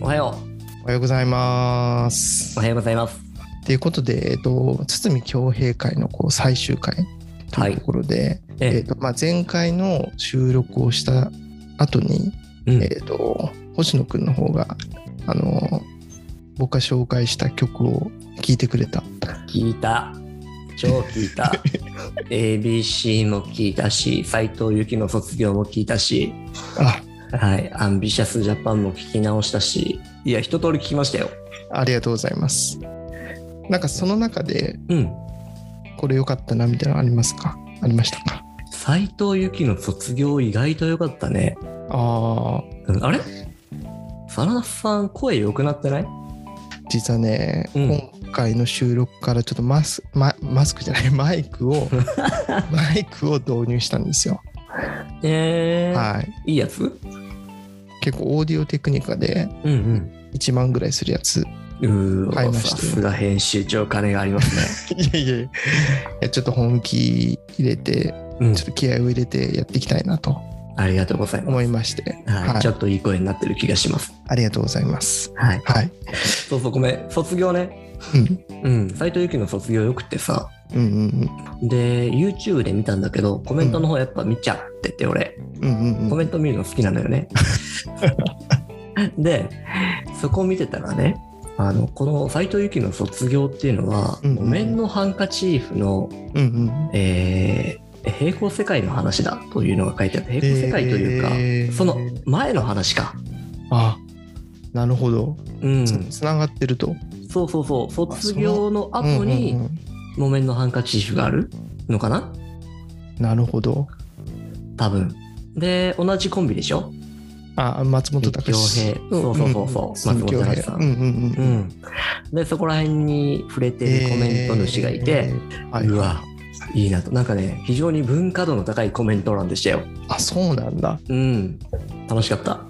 おはよおはようございます。う。おはようございます。ということで、えっと、堤恭平会のこう最終回というところで、えええっとまあ、前回の収録をした後に、うんえっと、星野くんの方が、あの、僕が紹介した曲を聴いてくれた。聞いた。超聞いた。ABC も聞いたし、斎藤由貴の卒業も聞いたし、あ、はい、アンビシャスジャパンも聞き直したし、いや、一通り聞きましたよ。ありがとうございます。なんかその中で、うん。これ良かったなみたいなのありますか？ありましたか？斎藤由貴の卒業意外と良かったね。ああ、うんあれ？真田さん、声良くなってない？実はね、うん今回の収録からちょっとマスママスクじゃないマイクを マイクを導入したんですよ。えー、はい。いいやつ？結構オーディオテクニカでうんうん。1万ぐらいするやつ。うーさ買いましたよすが編集長金がありますね。いやいやいやちょっと本気入れて、うんちょっと気合を入れてやっていきたいなとありがとうございます。思いまして、はい、はいちょっといい声になってる気がします。ありがとうございます。はい。はい。そうそう、ごめん。卒業ね。うん。うん。斎藤由貴の卒業よくってさ。うんうんで、YouTube で見たんだけど、コメントの方やっぱ見ちゃってて、俺。うん。うんうんうん。コメント見るの好きなのよね。で、そこを見てたらね、あの、この斎藤由貴の卒業っていうのは、うんうんのハンカチーフの、うんうん。えー平行世界の話だというのが書いてあって、平行世界というか、えーその前の話か。あ、なるほど。うん。つつながってると。そうそうそう。卒業の後に、うんうんうん木綿のハンカチーフがあるのかな？なるほど。多分。で、同じコンビでしょ？あ、松本隆恭平そうそうそうそう松本隆さん平うんうんううん。ん。で、そこら辺に触れてるコメント主がいて、えー、はいうわ、いいなと。なんかね、非常に文化度の高いコメント欄でしたよ。あ、そうなんだ。うん。楽しかった。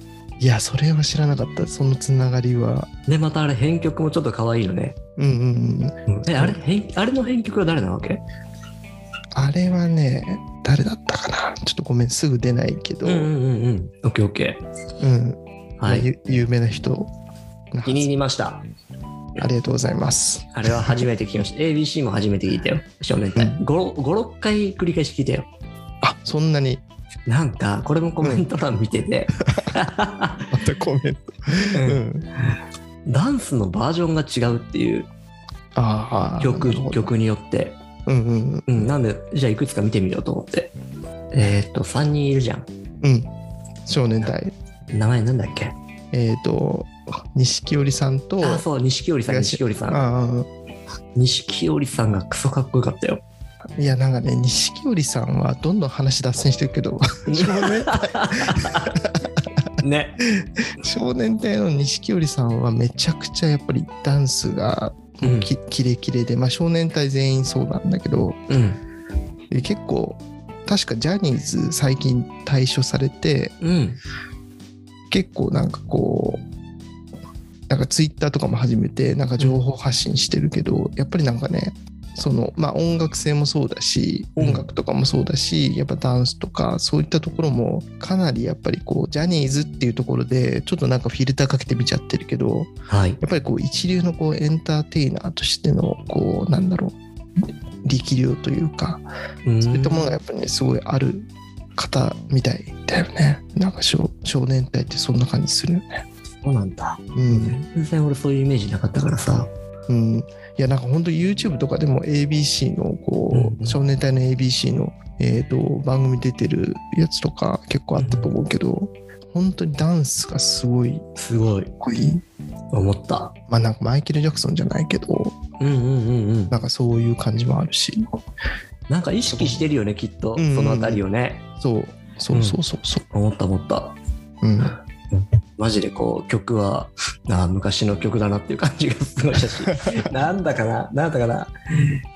いや、それは知らなかった。そのつながりは。で、またあれ編曲もちょっと可愛いのね。うんうんうん。え、あれ、編あれの編曲は誰なわけ？あれはね、誰だったかな？ちょっとごめん、すぐ出ないけど、うんん、ううんうんうん。オッケーオッケー。はい。ゆ有名な人が気に入りました。ありがとうございます。あれは初めて聞きました。ABC も初めて聞いたよ。少年隊。うん5、6回繰り返し聞いたよ。あ、そんなに、なんか、これもコメント欄見てて、またコメント。ううんん。ダンスのバージョンが違うっていう。曲。曲によって、うんうんうん、なんでじゃあいくつか見てみようと思ってえーっと3人いるじゃんうん。うん。少年隊。名前なんだっけ？えっ、と、錦織さんと、あそう錦織さん東錦織さんあ錦織さんがクソかっこよかったよあ、いや、なんかね、錦織さんはどんどん話脱線してるけど、少年。ね。少年隊の錦織さんはめちゃくちゃやっぱりダンスがうん。き、キレキレで、まあ、少年隊全員そうなんだけど。うん。で結構確かジャニーズ最近退所されてうん。結構なんかこうなんかツイッターとかも始めてなんか情報発信してるけど、やっぱりなんかねそのまあ音楽性もそうだしうん。音楽とかもそうだし、やっぱダンスとかそういったところもかなりやっぱりこうジャニーズっていうところでちょっとなんかフィルターかけて見ちゃってるけどはい。やっぱりこう一流のこうエンターテイナーとしてのこうなんだろう力量というかうん。そういったものがやっぱりねすごいある方みたいだよね。なんか少少年隊ってそんな感じするよね。そうなんだ。うん、全然俺そういうイメージなかったからさ。うん、いやなんか本当 YouTube とかでも ABC のこう、うんうん。少年隊の ABC の、えー、と番組出てるやつとか結構あったと思うけど、本当にダンスがすごいかすごい。っこい。い思った。まあなんかマイケル・ジャクソンじゃないけどうんうんうんうん。なんかそういう感じもあるし。なんか意識してるよねきっと。うんうんそのあたりをね。そう。そうそうそうそう。思った思った。うん、マジでこう曲は あー昔の曲だなっていう感じがすごいしたし。なんだかな？なんだかな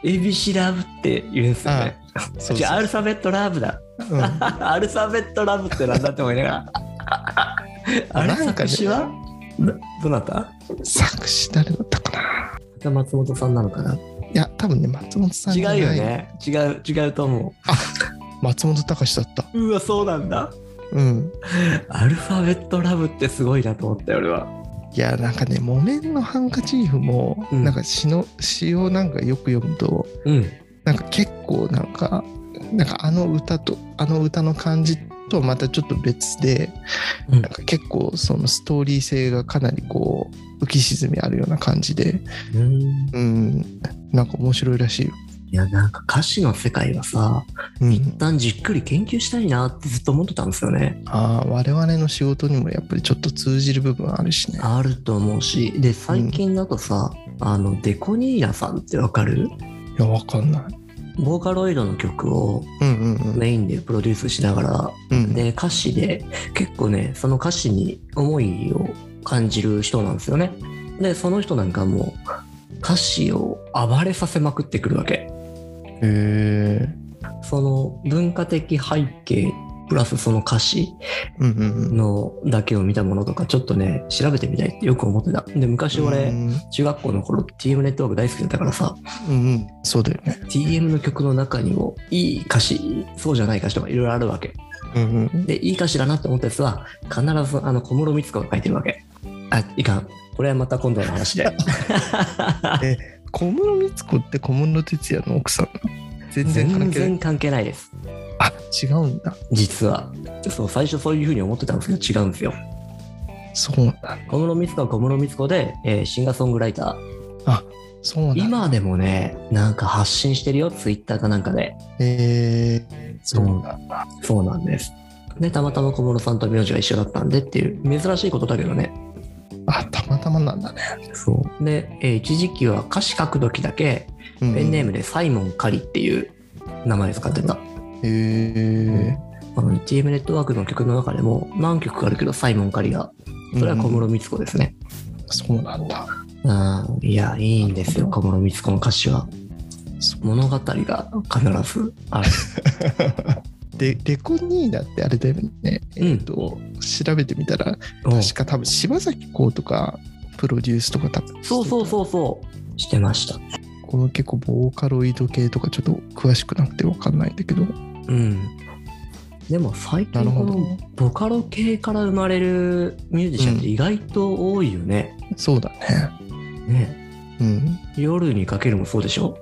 ？ABC ラブって言うんですよね。そう違う。アルファベットラブだ。うん。アルファベットラブってなんだって思いながら。あれ？作詞は？などなた？作詞誰だったかな？松本さんなのかな？いや多分ね松本さん違じゃない。よね。違う違うと思松本隆だった。ううわそうなんだうんアルファベットラブってすごいなと思ったよ俺はいやなんかね「木綿のハンカチーフも」うんなんか詩の詩をなんかよく読むとうん。なんか結構なんかなんかあの歌とあの歌の感じとはまたちょっと別でうんなんか結構そのストーリー性がかなりこう浮き沈みあるような感じでうん。うんなんか面白いらしいよ。いや、なんか歌詞の世界はさ、うん、一旦じっくり研究したいなってずっと思ってたんですよね。ああ我々の仕事にもやっぱりちょっと通じる部分あるしね。あると思うし、で、最近だとさ、あの、デコニーナさんってわかる？いやわかんない。ボーカロイドの曲をうんうんうんメインでプロデュースしながら、うんで、歌詞で結構ね、その歌詞に思いを感じる人なんですよね。で、その人なんかもう歌詞を暴れさせまくってくるわけ。へえその文化的背景プラスその歌詞のだけを見たものとかちょっとね調べてみたいってよく思ってた。で昔う俺ん。中学校の頃 TM ネットワーク大好きだったからさうんうん。そうだよね。TM の曲の中にもいい歌詞そうじゃない歌詞とかいろいろあるわけ。うんうん。でいい歌詞だなって思ったやつは必ずあの小室光子が書いてるわけ。あいかん。これはまた今度の話で 小室光子って小室哲哉の奥さん？全然関全係ない。然関係ないです。あ違うんだ。実は。そう最初そういうふうに思ってたんですけど違うんですよ。そうなんだ。小室光子は小室光子で、えーシンガーソングライター。そうなんだ。今でもねなんか発信してるよツイッターかなんかで。えー、そうなんだ。そうなんです。でたまたま小室さんと名字が一緒だったんでっていう珍しいことだけどねあたまたまなんだね。そう。で、えー一時期は歌詞書く時だけペペンネームでサイモン・カリっていう名前使ってた、へえあの TM ネットワークの曲の中でも何曲かあるけどサイモン・カリがそれは小室光子ですね、そうなんだ。うん、いやいいんですよ小室光子の歌詞は。物語が必ずある でレコニーナってあれだよね。えっ、と、調べてみたらうん。確か多分柴咲コウとかプロデュースとか多分そうそうそうそう。してました。この結構ボーカロイド系とかちょっと詳しくなくて分かんないんだけど。うん。でも最近このボカロ系から生まれるミュージシャンって意外と多いよね。そうだね。ね。うん。夜にかけるもそうでしょ？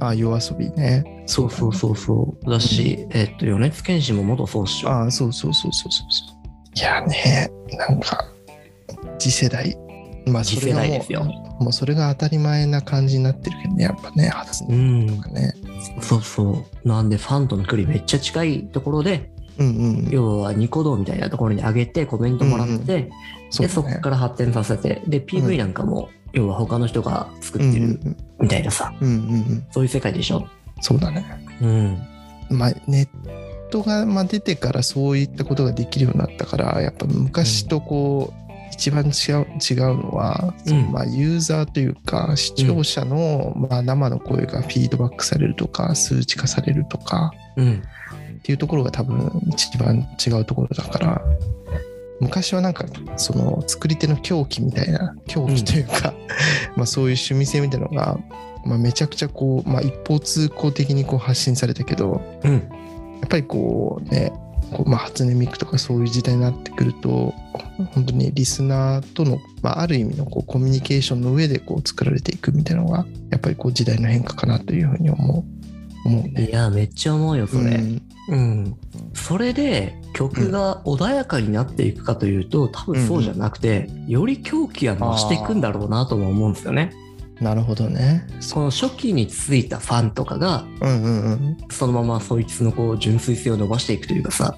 あ夜遊びね。そうそうそうそう。だし、えっと、米津玄師も元そうっしょ。ああそうそうそうそうそうそう。いやね。なんか次世代。まあ次それがもう世代ですよ。もうそれが当たり前な感じになってるけどねやっぱね初う音。かね。そうそう。なんで、ファンとの距離めっちゃ近いところで、うんうん。要はニコ動みたいなところに上げてコメントもらって、で、そそうだね。こから発展させて、で、PV なんかも、要は他の人が作ってるうんみたいなさ、うんうんうんうんそういう世界でしょ？そうだねうん。まあネットがまあ出てからそういったことができるようになったからやっぱ昔とこう、一番違う違うのは、うんまあユーザーというか視聴者のまあ生の声がフィードバックされるとか数値化されるとかうん。っていうところが多分一番違うところだから昔はなんかその作り手の狂気みたいな狂気というか、まあそういう趣味性みたいなのが、まあ、めちゃくちゃこう、まあ、一方通行的にこう発信されたけどうん。やっぱりこうねこうまあ初音ミクとかそういう時代になってくると本当にリスナーとの、まあ、ある意味のこうコミュニケーションの上でこう作られていくみたいなのがやっぱりこう時代の変化かなというふうに思う思うね。いや、めっちゃ思うよ、それ。うんうん。それで、曲が穏やかになっていくかというと、多分そうじゃなくて、より狂気は増していくんだろうなとも思うんですよね。なるほどね。その初期についたファンとかが、うんうんうん。そのままそいつのこう純粋性を伸ばしていくというかさ、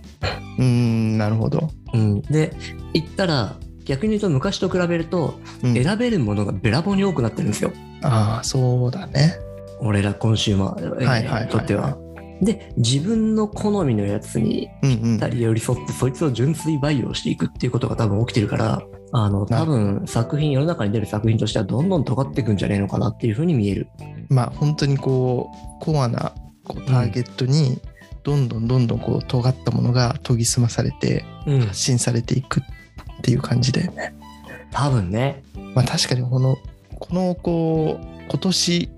うーん、なるほど。うん、で言ったら逆に言うと昔と比べるとうん選べるものがべらぼうに多くなってるんですよああ、そうだね。俺らコンシューマーにとっては。で自分の好みのやつにうんうんぴったり寄り添ってそいつを純粋培養していくっていうことが多分起きてるからあの多分作品世の中に出る作品としてはどんどん尖っていくんじゃねえのかなっていうふうに見える。まあ本当にこうコアなこうターゲットにどんどんどんどんこう尖ったものが研ぎ澄まされてうん、発信されていくっていう感じだよね。多分ね。まあ確かにこのこのこう今年う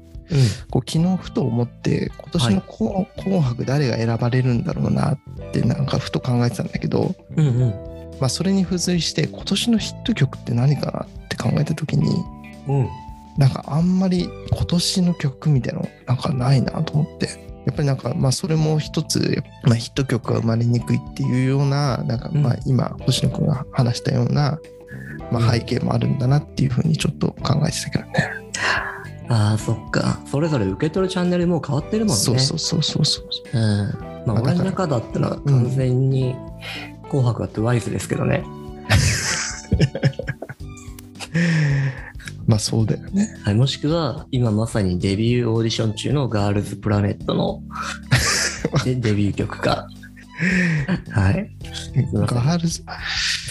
こう昨日ふと思って今年のこう紅白誰が選ばれるんだろうなってなんかふと考えてたんだけどん、うん、うん。まあ、それに付随して今年のヒット曲って何かなって考えた時にうん。なんかあんまり今年の曲みたいなのなんかないなと思ってやっぱりなんかまあそれも一つ、まあ、ヒット曲が生まれにくいっていうようななんかまあうん今星野くんが話したような、まあ、背景もあるんだなっていうふうにちょっと考えてたけどね。ああ、そっか。それぞれ受け取るチャンネルもう変わってるもんね。そうそうそうそうそう。うん。まあ、俺の中だったら完全に紅白だってワイズですけどね。まあそうだよね。はい、もしくは、今まさにデビューオーディション中のガールズプラネットの でデビュー曲か。はい。ガールズ、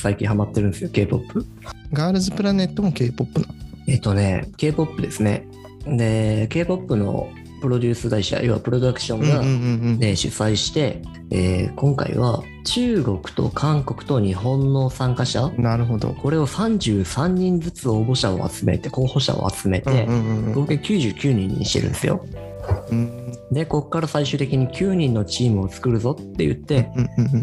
最近ハマってるんですよ、K-POP。ガールズプラネットも K-POP なの？えっとね、K-POP ですね。で、K-POP のプロデュース会社、要はプロダクションが、うんうんうんで主催して、えー今回は中国と韓国と日本の参加者うん。なるほど。これを33人ずつ応募者を集めて候補者を集めて、合計99人にしてるんですよ。うん。でここから最終的に9人のチームを作るぞって言って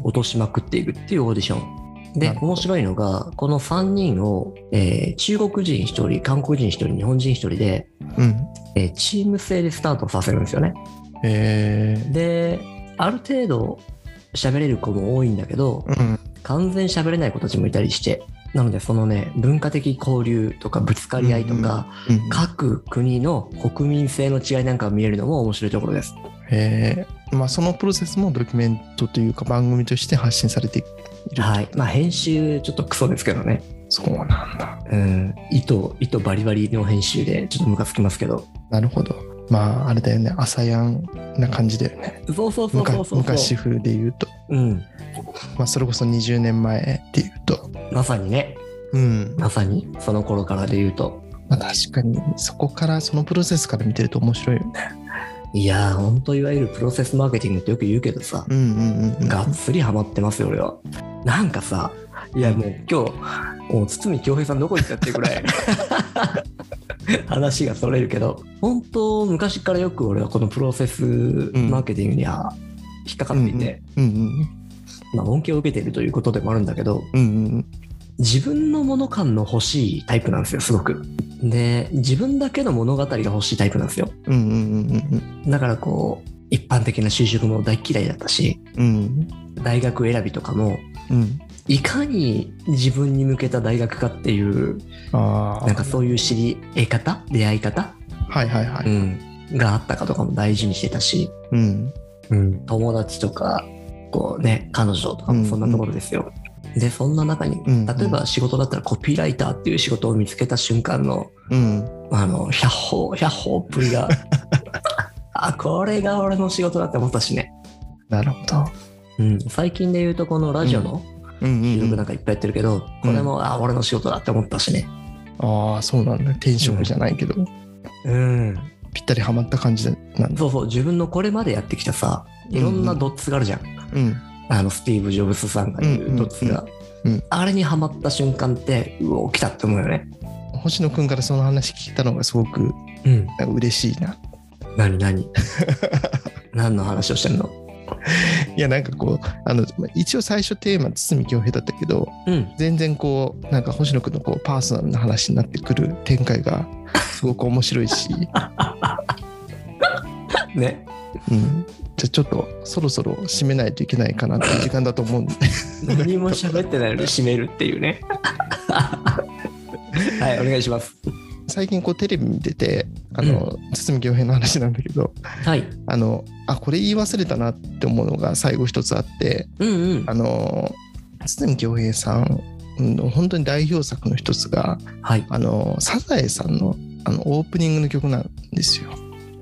落としまくっていくっていうオーディションで面白いのがこの3人を、えー中国人1人韓国人1人日本人1人で、うん。えーチーム制でスタートさせるんですよねえである程度喋れる子も多いんだけどー、うん。完全喋れない子たちもいたりしてなのでそのね文化的交流とかぶつかり合いとか、うん各国の国民性の違いなんかが見えるのも面白いところです。えーまあそのプロセスもドキュメントというか番組として発信されている。はい。まあ編集ちょっとクソですけどね。そうなんだ。うん。糸、糸バリバリの編集でちょっとムカつきますけど。なるほど。まああれだよね。朝やんな感じだよね。そうそうそうそう。昔風で言うと。うん。まあそれこそ20年前っていうと。まさにね。うん。まさにその頃からで言うと。まあ確かにそこからそのプロセスから見てると面白いよね。いやー、ほんといわゆるプロセスマーケティングってよく言うけどさ、うんうんうんうん。がっつりハマってますよ、俺は。なんかさ、いやもう今日、もう堤恭平さんどこ行ったっていうくらい 話がそれるけど、本当昔からよく俺はこのプロセスマーケティングには引っかかっていて、うんうんまあ恩恵を受けているということでもあるんだけど、うんうん自分のもの感の欲しいタイプなんですよ、すごく。で、自分だけの物語が欲しいタイプなんですよ。うんうんうんうんだからこう、一般的な就職も大嫌いだったし、うん。大学選びとかも、うん。いかに自分に向けた大学かっていう、なんかそういう知り得方出会い方、はいはいはい。うん、があったかとかも大事にしてたし、うん。うん、友達とか、こうね、彼女とかもそんなところですよ。で、そんな中に、うん例えば仕事だったらコピーライターっていう仕事を見つけた瞬間の、うん。あの、百歩、百歩っぷりが、あ、これが俺の仕事だって思ったしね。なるほど。うん、最近で言うとこのラジオのうん。うんうん収録なんかいっぱいやってるけど、これも、あ、俺の仕事だって思ったしね。ああそうなんだ。転職じゃないけど。うん。ぴったりハマった感じなんだそうそう、自分のこれまでやってきたさ、いろんなドッツがあるじゃん。うんあの、スティーブ・ジョブスさんが言うドッツが。うんうんうんあれにハマった瞬間って、うお、来たって思うよね。星野くんからその話聞いたのがすごくうん。嬉しいな何何？何の話をしてんの？いやなんかこうあのまあ一応最初テーマ堤恭平だったけどうん。全然こうなんか星野くんのこうパーソナルな話になってくる展開がすごく面白いし、ね。うん、じゃあちょっとそろそろ締めないといけないかなっていう時間だと思うんで何も喋ってないのに締めるっていうね。はい、お願いします。最近こうテレビ見ててあの、堤恭平の話なんだけどはい。あのあこれ言い忘れたなって思うのが最後一つあってうんうんあ。の堤恭平さんの本当に代表作の一つがはい。あのサザエさんのあのオープニングの曲なんですよ。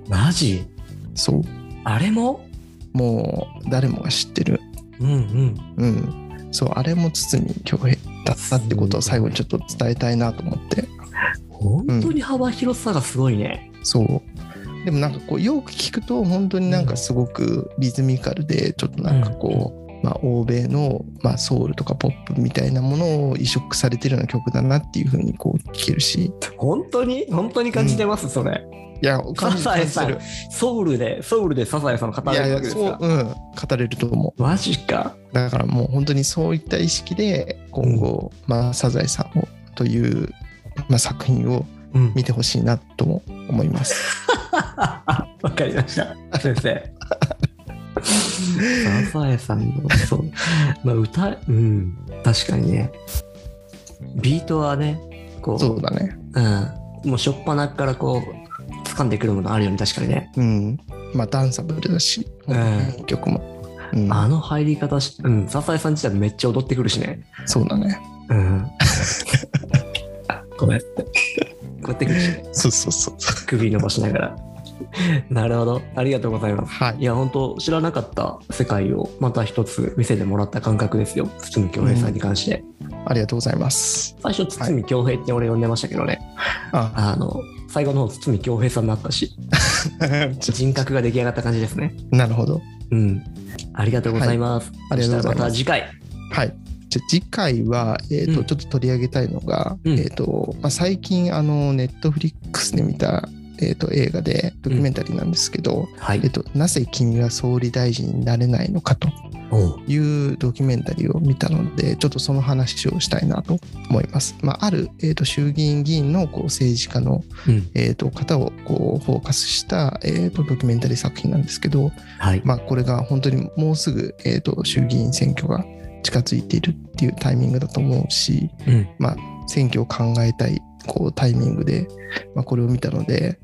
マジ？そうあれも？もう誰もが知ってる、うんうん。うん、そうあれも堤恭平だったってことを最後にちょっと伝えたいなと思って本当に幅広さがすごいね。そう。でもなんかこうよく聞くと本当になんかすごくリズミカルでちょっとなんかこうまあ、欧米の、まあ、ソウルとかポップみたいなものを移植されてるような曲だなっていうふうにこう聞けるし。本当に？本当に感じてます、それ。いや感じサザエさん感じてソウルで、ソウルでサザエさんを語れるわけですか？うん、語れると思う。マジか。だからもう本当にそういった意識で今後、まあ、サザエさんをという、まあ、作品をうん。見てほしいなとも思います。わかりました。先生。サザエさんの、そう。まあ、歌、うん。確かにね。ビートはね、こう、そうだね。うん。もう初っ端からこう、掴んでくるものあるよね、確かにね。うん。まあダンサブルだし、うん曲も。うん、あの入り方し、うん。サザエさん自体めっちゃ踊ってくるしね。そうだね。うん。こうやって。こうやって。そうそうそう。首伸ばしながら。なるほど。ありがとうございます。はいいや、本当知らなかった世界をまた一つ見せてもらった感覚ですよ。堤恭平さんに関して。ありがとうございます。最初、堤恭平って俺呼んでましたけどね。あ、あの、最後の方、堤恭平さんになったし、人格が出来上がった感じですね。なるほど。うん。ありがとうございます。ありがとうございますまた次回。はい。じゃあ次回は、えーとうんちょっと取り上げたいのが、うんえーとまあ、最近あのネットフリックスで見た、えー、と映画でドキュメンタリーなんですけど、はいえー。となぜ君は総理大臣になれないのかというドキュメンタリーを見たのでちょっとその話をしたいなと思います。まあ、ある、えー、と衆議院議員のこう政治家の、うん。えー、と方をこうフォーカスした、えー、とドキュメンタリー作品なんですけど、はい。まあ、これが本当にもうすぐ、えー、と衆議院選挙が近づいているっていうタイミングだと思うし、うん。まあ、選挙を考えたいこうタイミングで、まあ、これを見たので、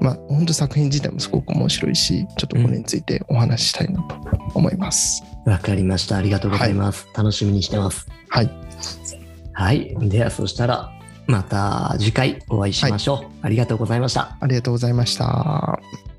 まあ、本当作品自体もすごく面白いしちょっとこれについてお話ししたいなと思います。わかりました。ありがとうございます。楽しみにしてます。はい、はい。では、そしたら、また次回お会いしましょう。ありがとうございました。ありがとうございました。